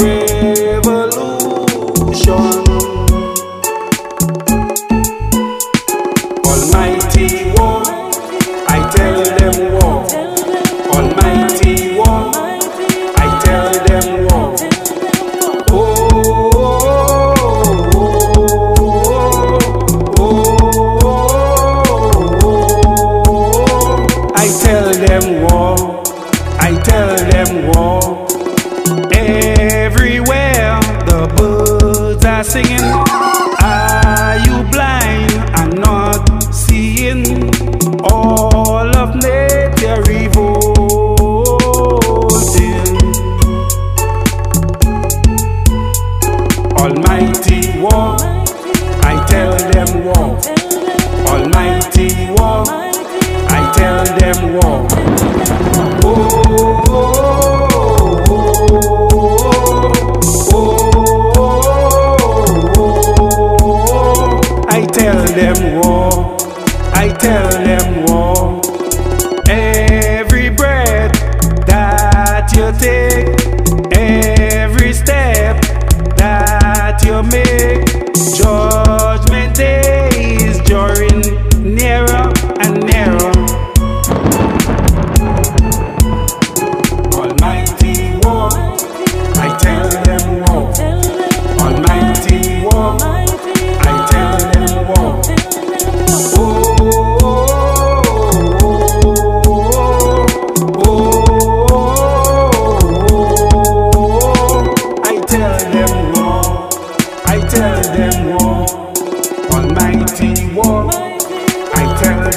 revolution. Almighty I tell them all. Almighty War. I tell them war. Almighty War.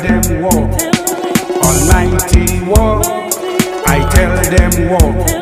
them walk. Almighty walk. I tell them walk.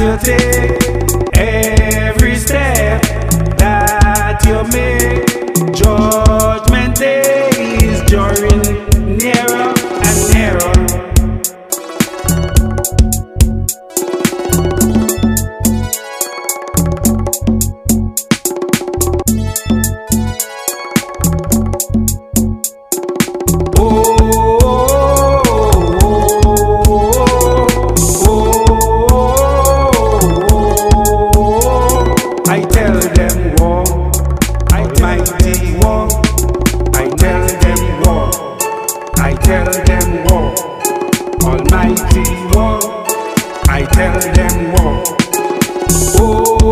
you take, every step that you make. Judgment day is during tell them war, almighty war. I tell them war. Oh.